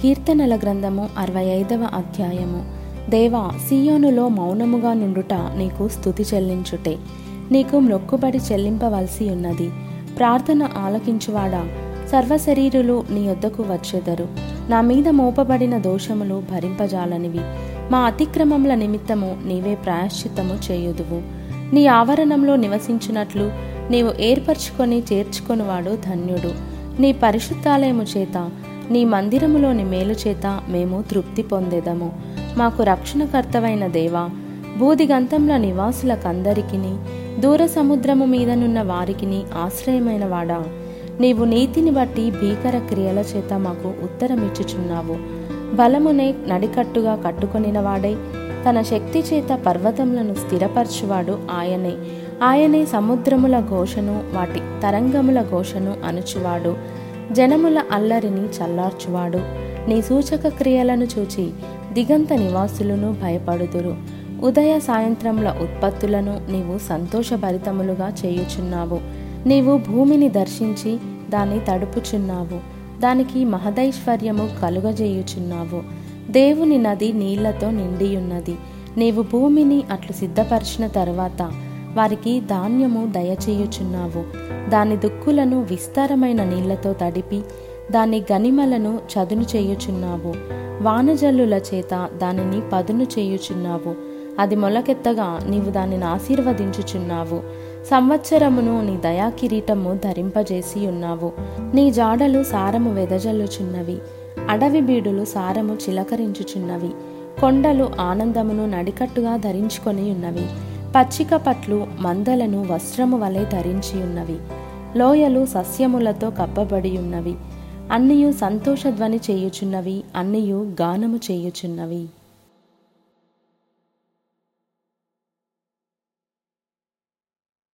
కీర్తనల గ్రంథము అరవై ఐదవ అధ్యాయము. దేవా సియోనులో మౌనముగా నుండుట నీకు స్థుతి చెల్లించుటే. నీకు మొక్కుబడి చెల్లింపవలసి ఉన్నది. ప్రార్థన ఆలకించువాడా? సర్వశరీరులు నీ వద్దకు వచ్చెదరు. నా మీద మోపబడిన దోషములు భరింపజాలనివి. మా అతిక్రమముల నిమిత్తము నీవే ప్రాయశ్చిత్తము చేయుదువు. నీ ఆవరణంలో నివసించినట్లు నీవు ఏర్పరచుకొని చేర్చుకొనివాడు ధన్యుడు. నీ పరిశుద్ధాలయము చేత నీ మందిరములోని మేలు చేత మేము తృప్తి పొందేదము. మాకు రక్షణకర్తవైన దేవా బూదిగంతంల నివాసులకందరికిని దూర సముద్రము మీదనున్న వారికిని ఆశ్రయమైన వాడా. నీవు నీతిని బట్టి భీకర క్రియల చేత మాకు ఉత్తరమిచ్చుచున్నావు. బలమునే నడికట్టుగా కట్టుకొనిన వాడై తన శక్తి చేత పర్వతములను స్థిరపరచువాడు ఆయనే. ఆయనే సముద్రముల ఘోషను వాటి తరంగముల ఘోషను అణుచువాడు జనముల అల్లరిని చల్లార్చువాడు. నీ సూచక క్రియలను చూచి దిగంత నివాసులను భయపడుదురు. ఉదయ సాయంత్రముల ఉత్పత్తులను నీవు సంతోషభరితములుగా చేయుచున్నావు. నీవు భూమిని దర్శించి దాన్ని తడుపుచున్నావు. దానికి మహదైశ్వర్యము కలుగజేయుచున్నావు. దేవుని నది నీళ్ళతో నిండియున్నది. నీవు భూమిని అట్లు సిద్ధపరిచిన తరువాత వారికి ధాన్యము దయచేయుచున్నావు. దాని దుక్కులను విస్తారమైన నీళ్ళతో తడిపి దాని గనిమలను చదును చేయుచున్నావు. వానజల్లుల చేత దానిని పదును చేయుచున్నావు. అది మొలకెత్తగా నీవు దానిని ఆశీర్వదించుచున్నావు. సంవత్సరమును నీ దయాకిరీటము ధరింపజేసి ఉన్నావు. నీ జాడలు సారము వెదజల్లుచున్నవి. అడవి బీడులు సారము చిలకరించుచున్నవి. కొండలు ఆనందమును నడికట్టుగా ధరించుకొని ఉన్నవి పచ్చిక పట్లు మందలను వస్త్రము వలె ధరించి ఉన్నవి. లోయలు సస్యములతో కప్పబడి ఉన్నవి. అన్నియు సంతోషధ్వని చేయుచున్నవి అన్నియు గానము చేయుచున్నవి.